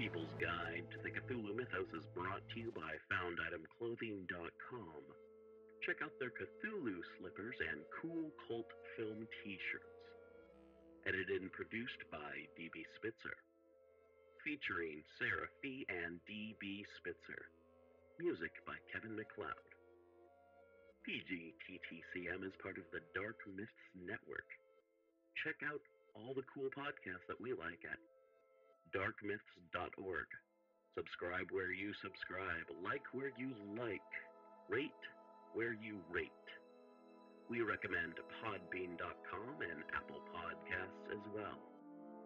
People's Guide to the Cthulhu Mythos is brought to you by FoundItemClothing.com. Check out their Cthulhu slippers and cool cult film t shirts. Edited and produced by DB Spitzer. Featuring Sarah Fee and DB Spitzer. Music by Kevin MacLeod. PGTTCM is part of the Dark Myths Network. Check out all the cool podcasts that we like at darkmyths.org. Subscribe where you subscribe, like where you like, rate where you rate. We recommend podbean.com and Apple Podcasts as well.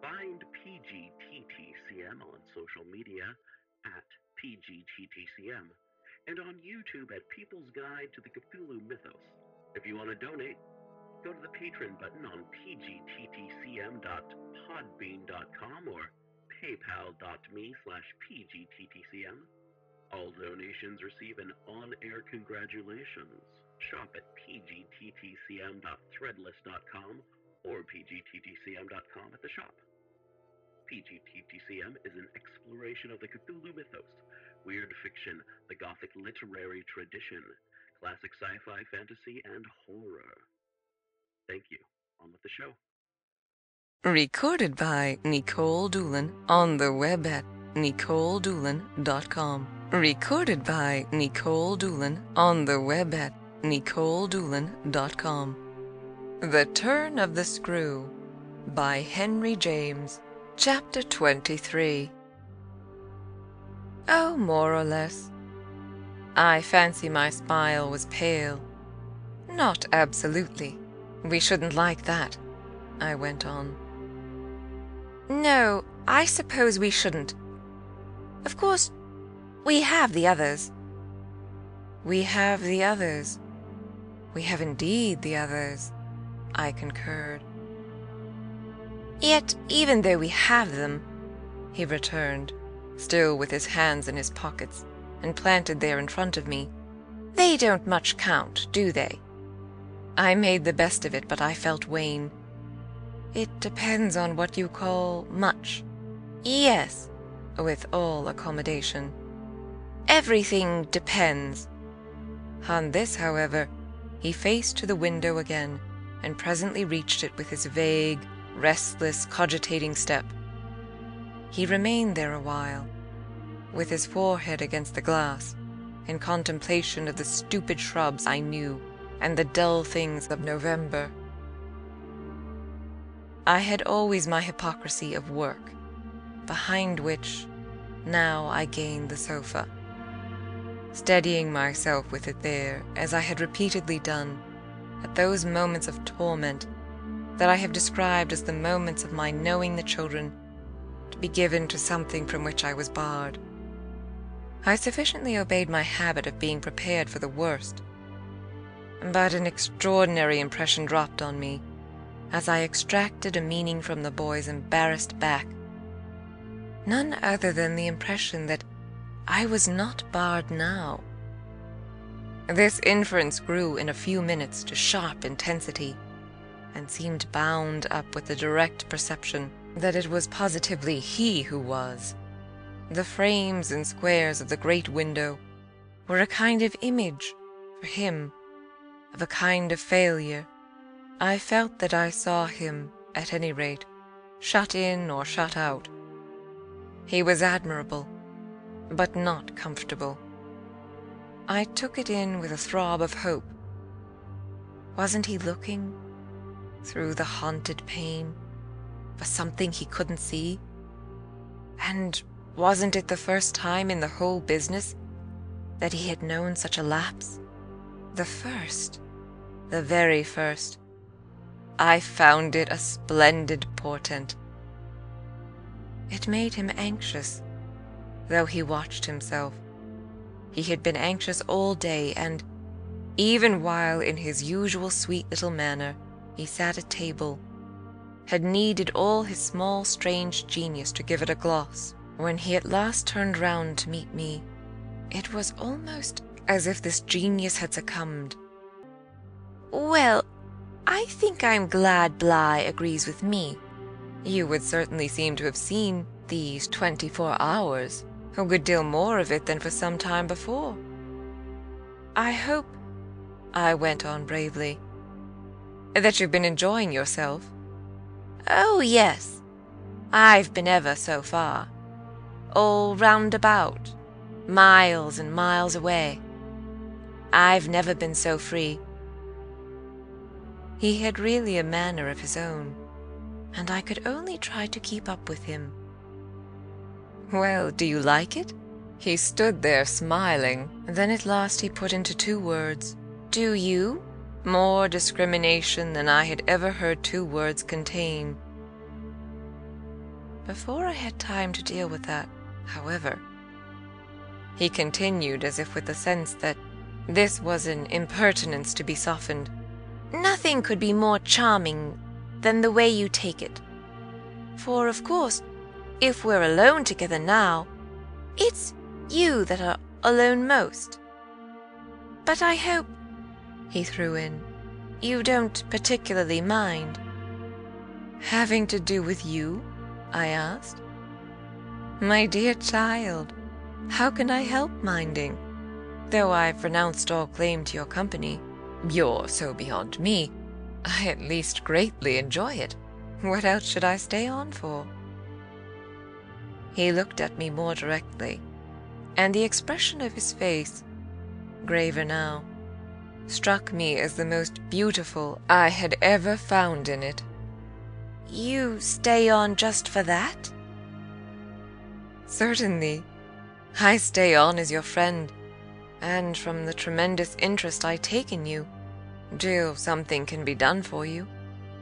Find PGTTCM on social media at PGTTCM and on YouTube at People's Guide to the Cthulhu Mythos. If you want to donate, go to the patron button on pgttcm.podbean.com or paypal.me slash pgttcm. All donations receive an on-air congratulations. Shop at pgttcm.threadless.com or pgttcm.com at the shop. PGTTCM is an exploration of the Cthulhu mythos, weird fiction, the Gothic literary tradition, classic sci-fi, fantasy, and horror. Thank you. On with the show. Recorded by Nicole Doolin on the web at NicoleDoolin.com. Recorded by Nicole Doolin on the web at NicoleDoolin.com. The Turn of the Screw by Henry James. Chapter 23. Oh, more or less. I fancy my smile was pale. Not absolutely. We shouldn't like that, I went on. No, I suppose we shouldn't. Of course, we have the others. We have the others. We have indeed the others, I concurred. Yet, even though we have them, he returned, still with his hands in his pockets and planted there in front of me, they don't much count, do they? I made the best of it, but I felt wan. It depends on what you call much. Yes, with all accommodation. Everything depends. On this, however, he faced to the window again and presently reached it with his vague, restless, cogitating step. He remained there a while, with his forehead against the glass, in contemplation of the stupid shrubs I knew and the dull things of November. I had always my hypocrisy of work, behind which now I gained the sofa, steadying myself with it there, as I had repeatedly done, at those moments of torment that I have described as the moments of my knowing the children to be given to something from which I was barred. I sufficiently obeyed my habit of being prepared for the worst, but an extraordinary impression dropped on me as I extracted a meaning from the boy's embarrassed back. None other than the impression that I was not barred now. This inference grew in a few minutes to sharp intensity, and seemed bound up with the direct perception that it was positively he who was. The frames and squares of the great window were a kind of image for him, of a kind of failure I felt that I saw him, at any rate, shut in or shut out. He was admirable, but not comfortable. I took it in with a throb of hope. Wasn't he looking, through the haunted pane, for something he couldn't see? And wasn't it the first time in the whole business that he had known such a lapse? The first, the very first. I found it a splendid portent. It made him anxious, though he watched himself. He had been anxious all day, and even while in his usual sweet little manner he sat at table, had needed all his small strange genius to give it a gloss. When he at last turned round to meet me, it was almost as if this genius had succumbed. Well, I think I'm glad Bly agrees with me. You would certainly seem to have seen these twenty four hours, a good deal more of it than for some time before. I hope, I went on bravely, that you've been enjoying yourself. Oh, yes, I've been ever so far. All round about, miles and miles away. I've never been so free. He had really a manner of his own, and I could only try to keep up with him. Well, do you like it? He stood there smiling, then at last he put into two words, Do you? More discrimination than I had ever heard two words contain. Before I had time to deal with that, however, he continued as if with the sense that this was an impertinence to be softened. Nothing could be more charming than the way you take it. For, of course, if we're alone together now, it's you that are alone most. But I hope, he threw in, you don't particularly mind. Having to do with you? I asked. My dear child, how can I help minding? Though I've renounced all claim to your company, you're so beyond me, I at least greatly enjoy it. What else should I stay on for? He looked at me more directly, and the expression of his face, graver now, struck me as the most beautiful I had ever found in it. You stay on just for that? Certainly. I stay on as your friend, and from the tremendous interest I take in you, till something can be done for you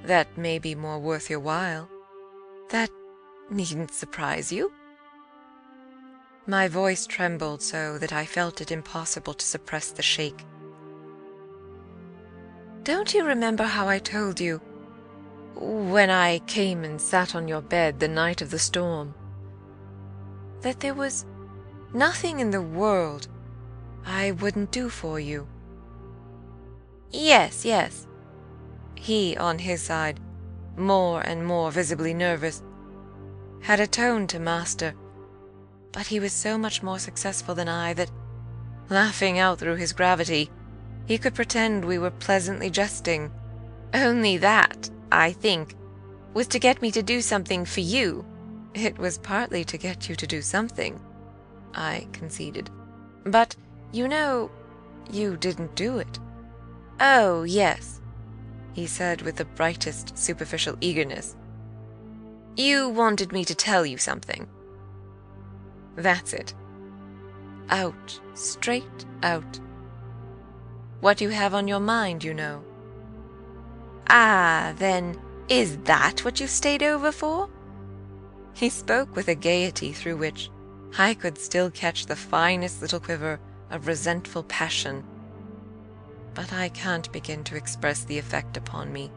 that may be more worth your while. That needn't surprise you. My voice trembled so that I felt it impossible to suppress the shake. Don't you remember how I told you when I came and sat on your bed the night of the storm, that there was nothing in the world I wouldn't do for you. Yes, yes. He, on his side, more and more visibly nervous, had a tone to master, but he was so much more successful than I that, laughing out through his gravity, he could pretend we were pleasantly jesting. Only that I think, was to get me to do something for you. It was partly to get you to do something, I conceded. But, you know, you didn't do it. Oh, yes, he said with the brightest superficial eagerness. You wanted me to tell you something. That's it. Out, straight out. What you have on your mind, you know. Ah, then, is that what you stayed over for? He spoke with a gaiety through which I could still catch the finest little quiver of resentful passion. But I can't begin to express the effect upon me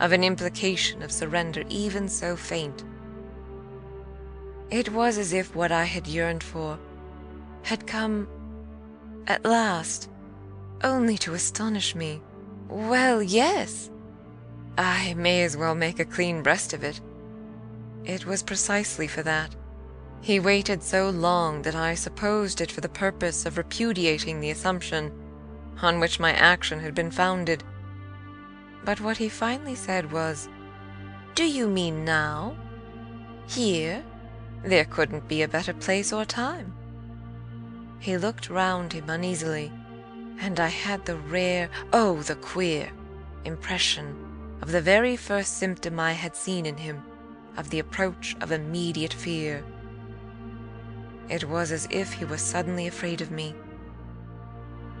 of an implication of surrender even so faint. It was as if what I had yearned for had come at last, only to astonish me. Well, yes, I may as well make a clean breast of it. It was precisely for that. He waited so long that I supposed it for the purpose of repudiating the assumption on which my action had been founded. But what he finally said was, Do you mean now? Here? There couldn't be a better place or time. He looked round him uneasily, and I had the rare, oh, the queer, impression of the very first symptom I had seen in him of the approach of immediate fear. It was as if he was suddenly afraid of me,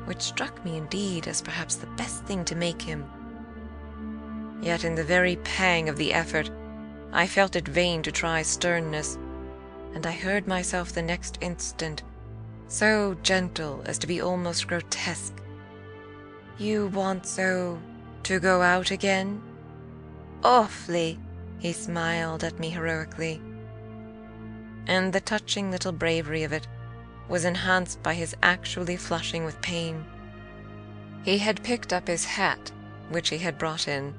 which struck me indeed as perhaps the best thing to make him. Yet in the very pang of the effort, I felt it vain to try sternness, and I heard myself the next instant so gentle as to be almost grotesque. You want so to go out again? Awfully, he smiled at me heroically. And the touching little bravery of it was enhanced by his actually flushing with pain. He had picked up his hat, which he had brought in,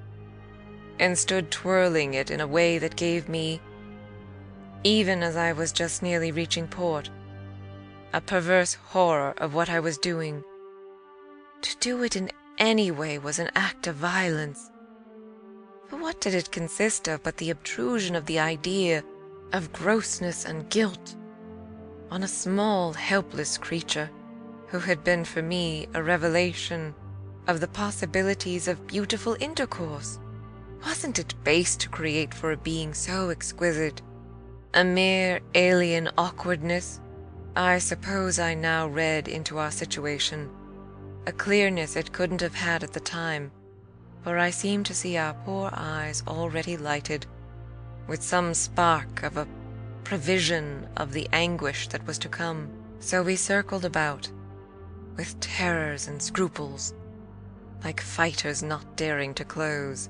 and stood twirling it in a way that gave me even as I was just nearly reaching port, a perverse horror of what I was doing. To do it in any way was an act of violence. But what did it consist of but the obtrusion of the idea of grossness and guilt on a small, helpless creature who had been for me a revelation of the possibilities of beautiful intercourse? Wasn't it base to create for a being so exquisite a mere alien awkwardness? I suppose I now read into our situation a clearness it couldn't have had at the time, for I seemed to see our poor eyes already lighted with some spark of a prevision of the anguish that was to come. So we circled about, with terrors and scruples, like fighters not daring to close.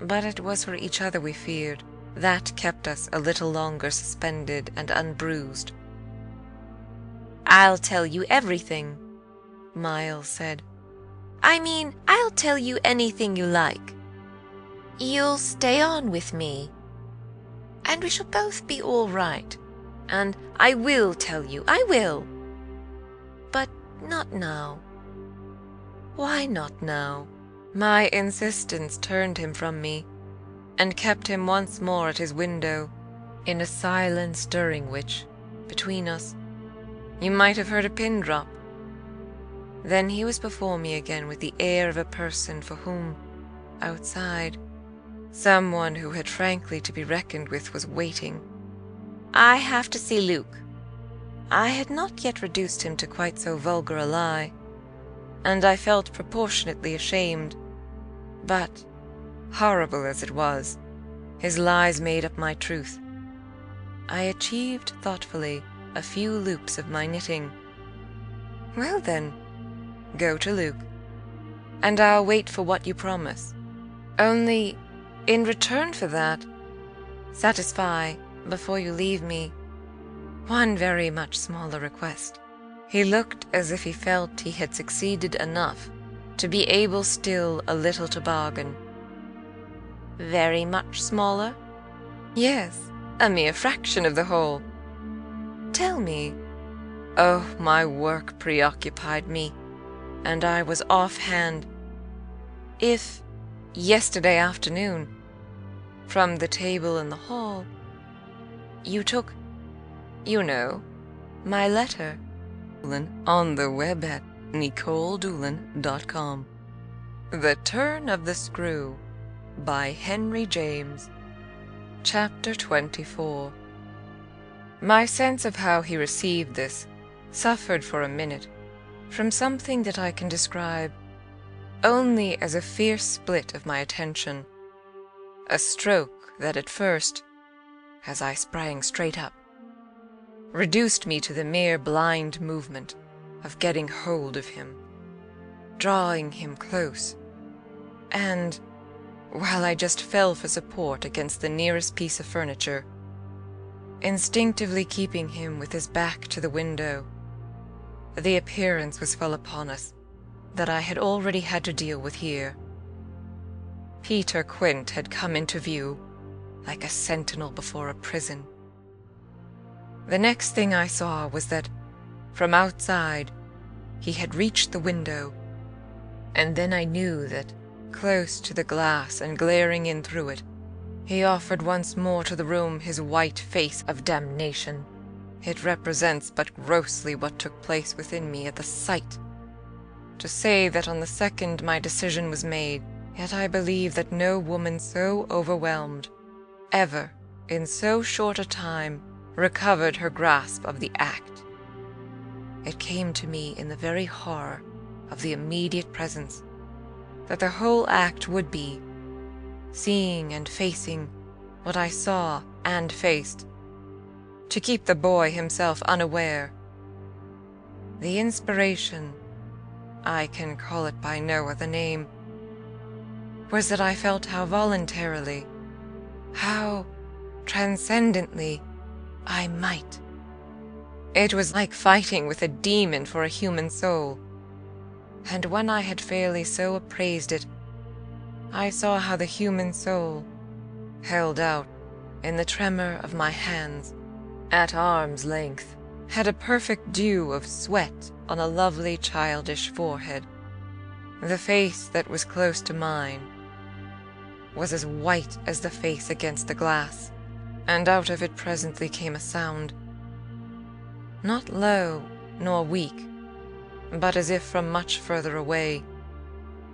But it was for each other we feared. That kept us a little longer suspended and unbruised. I'll tell you everything, Miles said. I mean, I'll tell you anything you like. You'll stay on with me, and we shall both be all right. And I will tell you, I will. But not now. Why not now? My insistence turned him from me, and kept him once more at his window, in a silence during which, between us, you might have heard a pin drop. Then he was before me again with the air of a person for whom, outside, someone who had frankly to be reckoned with was waiting. I have to see Luke. I had not yet reduced him to quite so vulgar a lie, and I felt proportionately ashamed. But, horrible as it was, his lies made up my truth. I achieved thoughtfully a few loops of my knitting. Well then, go to Luke, and I'll wait for what you promise. Only, in return for that, satisfy, before you leave me, one very much smaller request. He looked as if he felt he had succeeded enough to be able still a little to bargain. Very much smaller? Yes, a mere fraction of the whole. Tell me. Oh, my work preoccupied me, and I was offhand. If, yesterday afternoon, from the table in the hall, you took, you know, my letter on the web at NicoleDoolin.com. The Turn of the Screw by Henry James. Chapter 24. My sense of how he received this suffered for a minute from something that I can describe only as a fierce split of my attention, a stroke that at first, as I sprang straight up, reduced me to the mere blind movement of getting hold of him, drawing him close, and, while I just fell for support against the nearest piece of furniture, instinctively keeping him with his back to the window, the appearance was full upon us that I had already had to deal with here. Peter Quint had come into view like a sentinel before a prison. The next thing I saw was that, from outside, he had reached the window, and then I knew that, close to the glass and glaring in through it, he offered once more to the room his white face of damnation. It represents but grossly what took place within me at the sight. To say that on the second my decision was made, yet I believe that no woman so overwhelmed, ever, in so short a time, recovered her grasp of the act. It came to me in the very horror of the immediate presence that the whole act would be seeing and facing what I saw and faced, to keep the boy himself unaware. The inspiration, I can call it by no other name, was that I felt how voluntarily, how transcendently I might. It was like fighting with a demon for a human soul. And when I had fairly so appraised it, I saw how the human soul held out in the tremor of my hands, at arm's length, had a perfect dew of sweat on a lovely childish forehead. The face that was close to mine was as white as the face against the glass, and out of it presently came a sound, not low nor weak, but as if from much further away,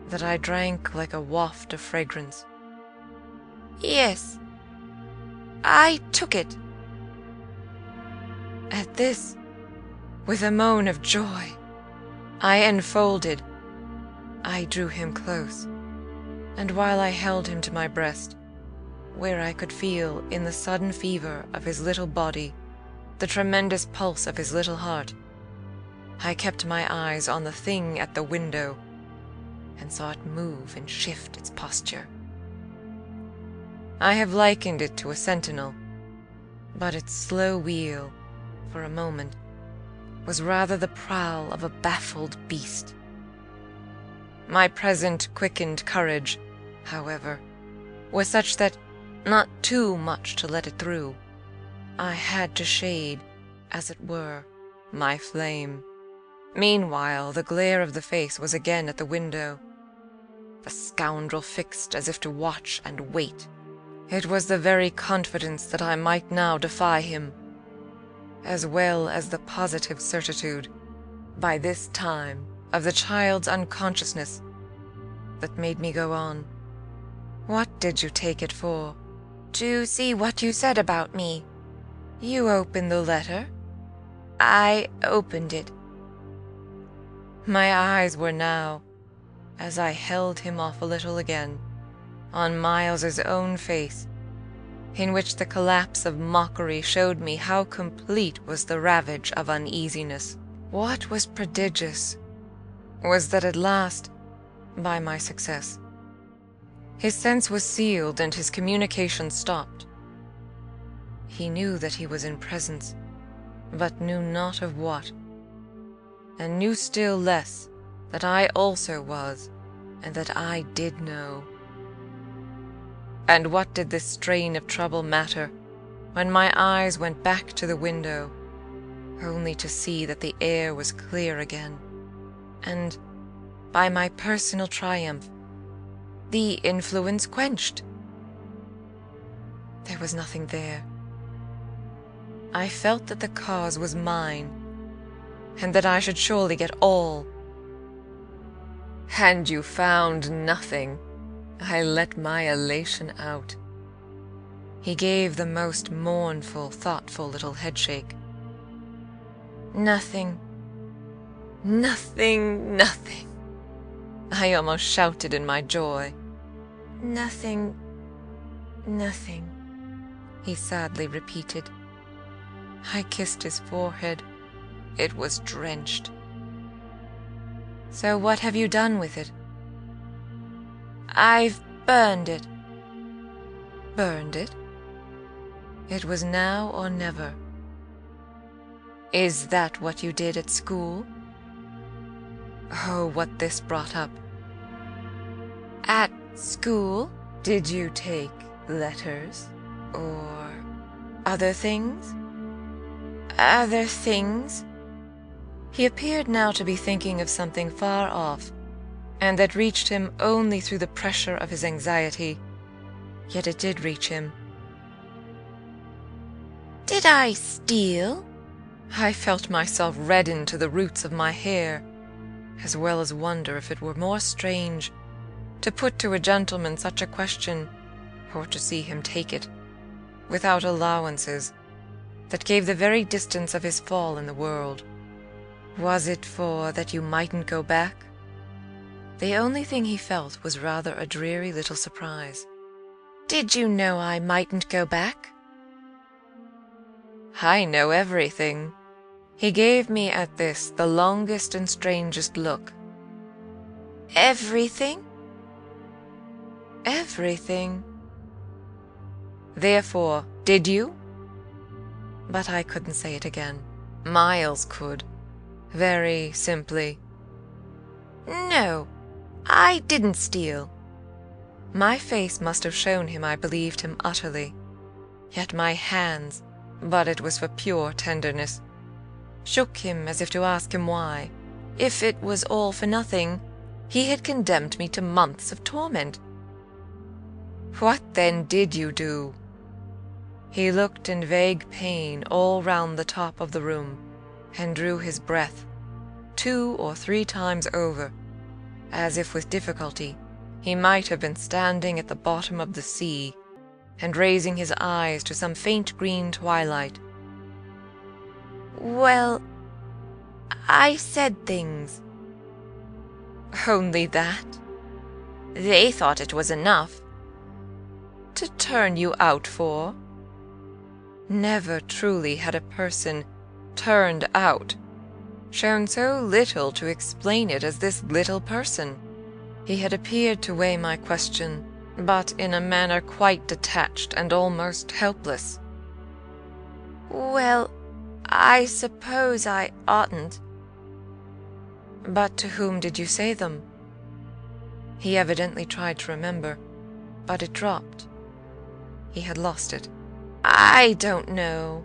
that I drank like a waft of fragrance. Yes, I took it. At this, with a moan of joy, I enfolded. I drew him close, and while I held him to my breast, where I could feel in the sudden fever of his little body the tremendous pulse of his little heart, I kept my eyes on the thing at the window and saw it move and shift its posture. I have likened it to a sentinel, but its slow wheel, for a moment, was rather the prowl of a baffled beast. My present quickened courage, however, was such that, not too much to let it through, I had to shade, as it were, my flame. Meanwhile, the glare of the face was again at the window. The scoundrel fixed as if to watch and wait. It was the very confidence that I might now defy him, as well as the positive certitude, by this time, of the child's unconsciousness, that made me go on. What did you take it for? To see what you said about me. You opened the letter? I opened it. My eyes were now, as I held him off a little again, on Miles's own face, in which the collapse of mockery showed me how complete was the ravage of uneasiness. What was prodigious was that at last, by my success, his sense was sealed and his communication stopped. He knew that he was in presence, but knew not of what and knew still less that I also was, and that I did know. And what did this strain of trouble matter when my eyes went back to the window, only to see that the air was clear again, and, by my personal triumph, the influence quenched? There was nothing there. I felt that the cause was mine and that I should surely get all. And you found nothing. I let my elation out. He gave the most mournful, thoughtful little headshake. Nothing. Nothing, nothing. I almost shouted in my joy. Nothing, nothing, he sadly repeated. I kissed his forehead. It was drenched. So what have you done with it? I've burned it. Burned it? It was now or never. Is that what you did at school? Oh, what this brought up. At school? Did you take letters or other things? Other things? He appeared now to be thinking of something far off, and that reached him only through the pressure of his anxiety. Yet it did reach him. Did I steal? I felt myself redden to the roots of my hair, as well as wonder if it were more strange to put to a gentleman such a question, or to see him take it, without allowances, that gave the very distance of his fall in the world. Was it for that you mightn't go back? The only thing he felt was rather a dreary little surprise. Did you know I mightn't go back? I know everything. He gave me at this the longest and strangest look. Everything? Everything. Therefore, did you? But I couldn't say it again. Miles could very simply. No, I didn't steal. My face must have shown him I believed him utterly. Yet my hands, but it was for pure tenderness, shook him as if to ask him why. If it was all for nothing, he had condemned me to months of torment. What then did you do? He looked in vague pain all round the top of the room, and drew his breath two or three times over, as if with difficulty he might have been standing at the bottom of the sea, and raising his eyes to some faint green twilight. Well, I said things. Only that? They thought it was enough. To turn you out for? Never truly had a person turned out shown so little to explain it as this little person. He had appeared to weigh my question, but in a manner quite detached and almost helpless. Well, I suppose I oughtn't. But to whom did you say them? He evidently tried to remember, but it dropped. He had lost it. I don't know.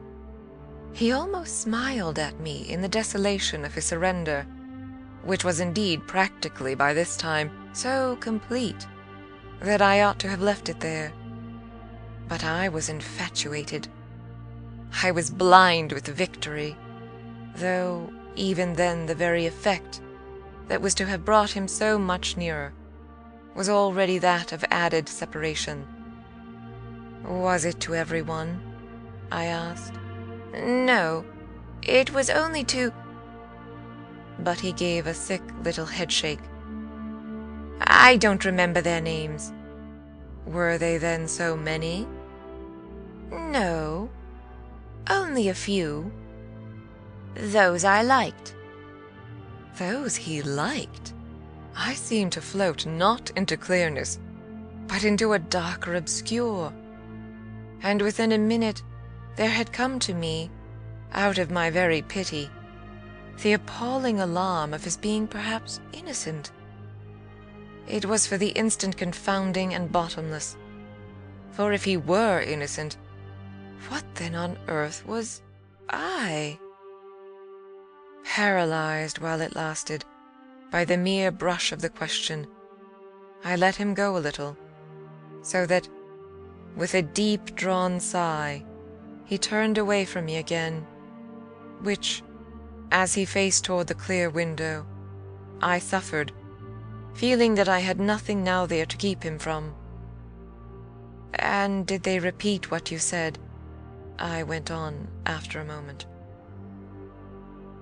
He almost smiled at me in the desolation of his surrender, which was indeed practically by this time so complete that I ought to have left it there. But I was infatuated. I was blind with victory, though even then the very effect that was to have brought him so much nearer was already that of added separation. Was it to everyone? I asked. No, it was only to. But he gave a sick little headshake. I don't remember their names. Were they then so many? No, only a few. Those I liked. Those he liked? I seemed to float not into clearness, but into a darker obscure. And within a minute there had come to me, out of my very pity, the appalling alarm of his being perhaps innocent. It was for the instant confounding and bottomless. For if he were innocent, what then on earth was I? Paralyzed while it lasted by the mere brush of the question, I let him go a little, so that, with a deep drawn sigh, he turned away from me again, which, as he faced toward the clear window, I suffered, feeling that I had nothing now there to keep him from. And did they repeat what you said? I went on after a moment.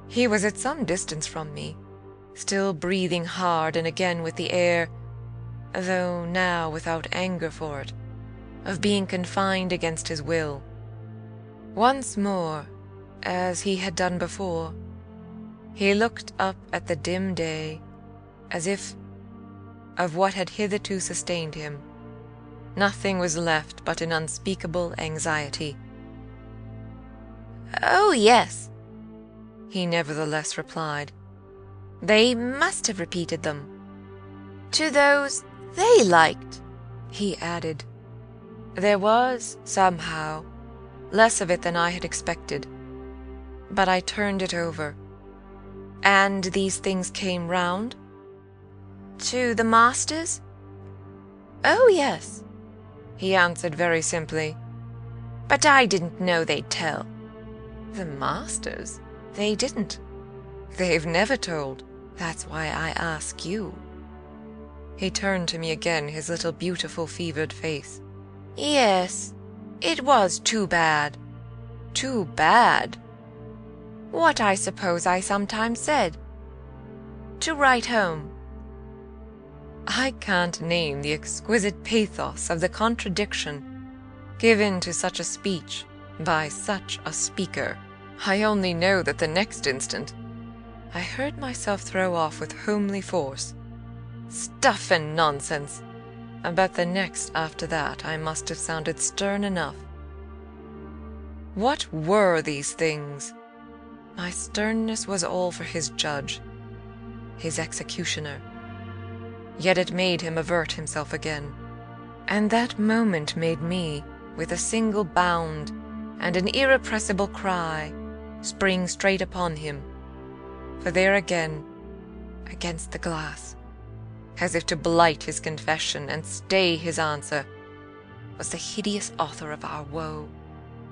He was at some distance from me, still breathing hard and again with the air, though now without anger for it, of being confined against his will. Once more, as he had done before, he looked up at the dim day as if of what had hitherto sustained him nothing was left but an unspeakable anxiety. Oh, yes, he nevertheless replied. They must have repeated them. To those they liked, he added. There was, somehow, less of it than I had expected. But I turned it over. And these things came round? To the masters? Oh, yes, he answered very simply. But I didn't know they'd tell. The masters? They didn't. They've never told. That's why I ask you. He turned to me again, his little beautiful fevered face. Yes, it was too bad. Too bad? What I suppose I sometimes said. To write home. I can't name the exquisite pathos of the contradiction given to such a speech by such a speaker. I only know that the next instant I heard myself throw off with homely force. Stuff and nonsense! But the next after that I must have sounded stern enough. What were these things? My sternness was all for his judge, his executioner. Yet it made him avert himself again, and that moment made me, with a single bound and an irrepressible cry, spring straight upon him. For there again, against the glass, as if to blight his confession and stay his answer, was the hideous author of our woe,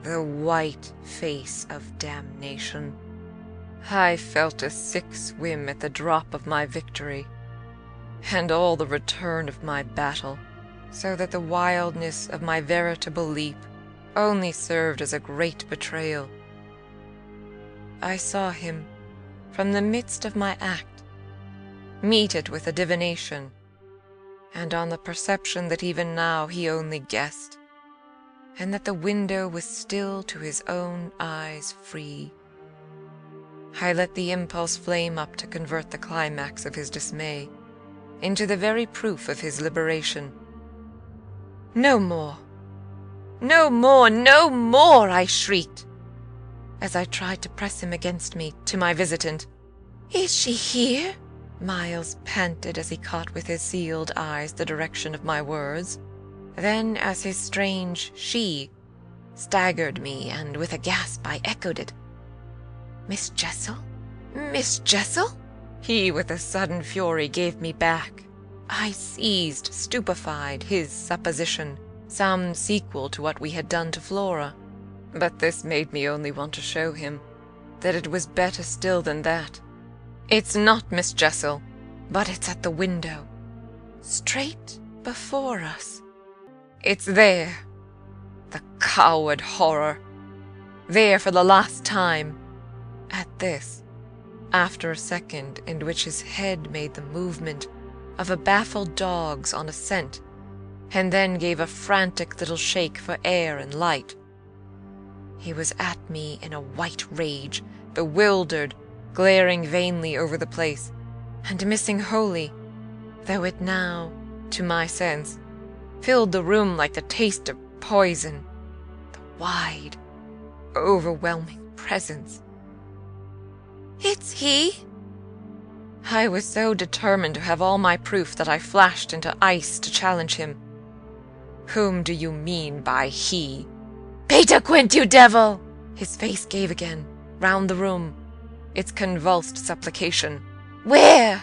the white face of damnation. I felt a sick swim at the drop of my victory, and all the return of my battle, so that the wildness of my veritable leap only served as a great betrayal. I saw him, from the midst of my act, meet it with a divination, and on the perception that even now he only guessed, and that the window was still to his own eyes free. I let the impulse flame up to convert the climax of his dismay into the very proof of his liberation. No more! No more! No more! I shrieked, as I tried to press him against me to my visitant. Is she here? Miles panted as he caught with his sealed eyes the direction of my words. Then, as his strange she staggered me, and with a gasp I echoed it. Miss Jessel? Miss Jessel? He, with a sudden fury, gave me back. I seized, stupefied, his supposition, some sequel to what we had done to Flora. But this made me only want to show him that it was better still than that. It's not Miss Jessel, but it's at the window, straight before us. It's there, the coward horror, there for the last time. At this, after a second in which his head made the movement of a baffled dog's on a scent, and then gave a frantic little shake for air and light. He was at me in a white rage, bewildered, glaring vainly over the place, and missing wholly, though it now, to my sense, filled the room like the taste of poison, the wide, overwhelming presence. It's he? I was so determined to have all my proof that I flashed into ice to challenge him. Whom do you mean by he? Peter Quint, you devil! His face gave again, round the room, its convulsed supplication. Where?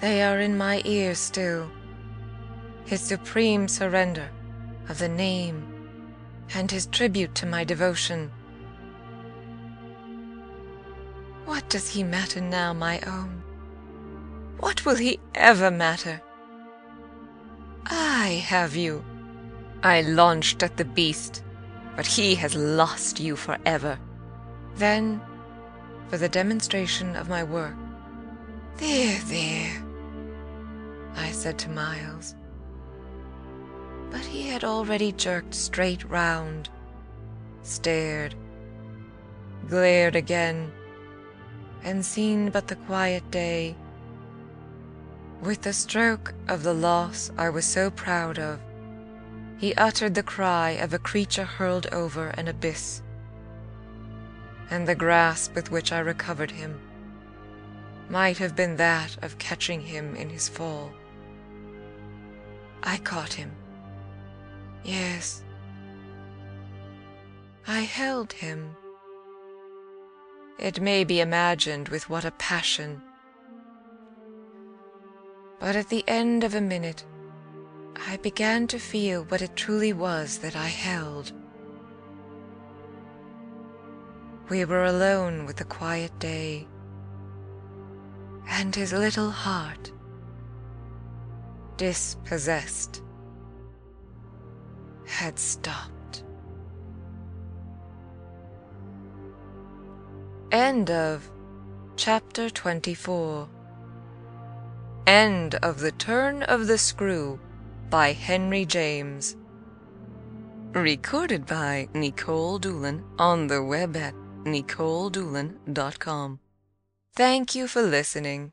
They are in my ears still. His supreme surrender of the name and his tribute to my devotion. What does he matter now, my own? What will he ever matter? I have you. I launched at the beast, but he has lost you forever. Then, for the demonstration of my work, there, there, I said to Miles. But he had already jerked straight round, stared, glared again, and seen but the quiet day. With the stroke of the loss I was so proud of, he uttered the cry of a creature hurled over an abyss, and the grasp with which I recovered him might have been that of catching him in his fall. I caught him. Yes. I held him. It may be imagined with what a passion. But at the end of a minute, I began to feel what it truly was that I held. We were alone with the quiet day, and his little heart, dispossessed, had stopped. End of chapter 24. End of The Turn of the Screw by Henry James. Recorded by Nicole Doolin on the web at NicoleDoolin.com. Thank you for listening.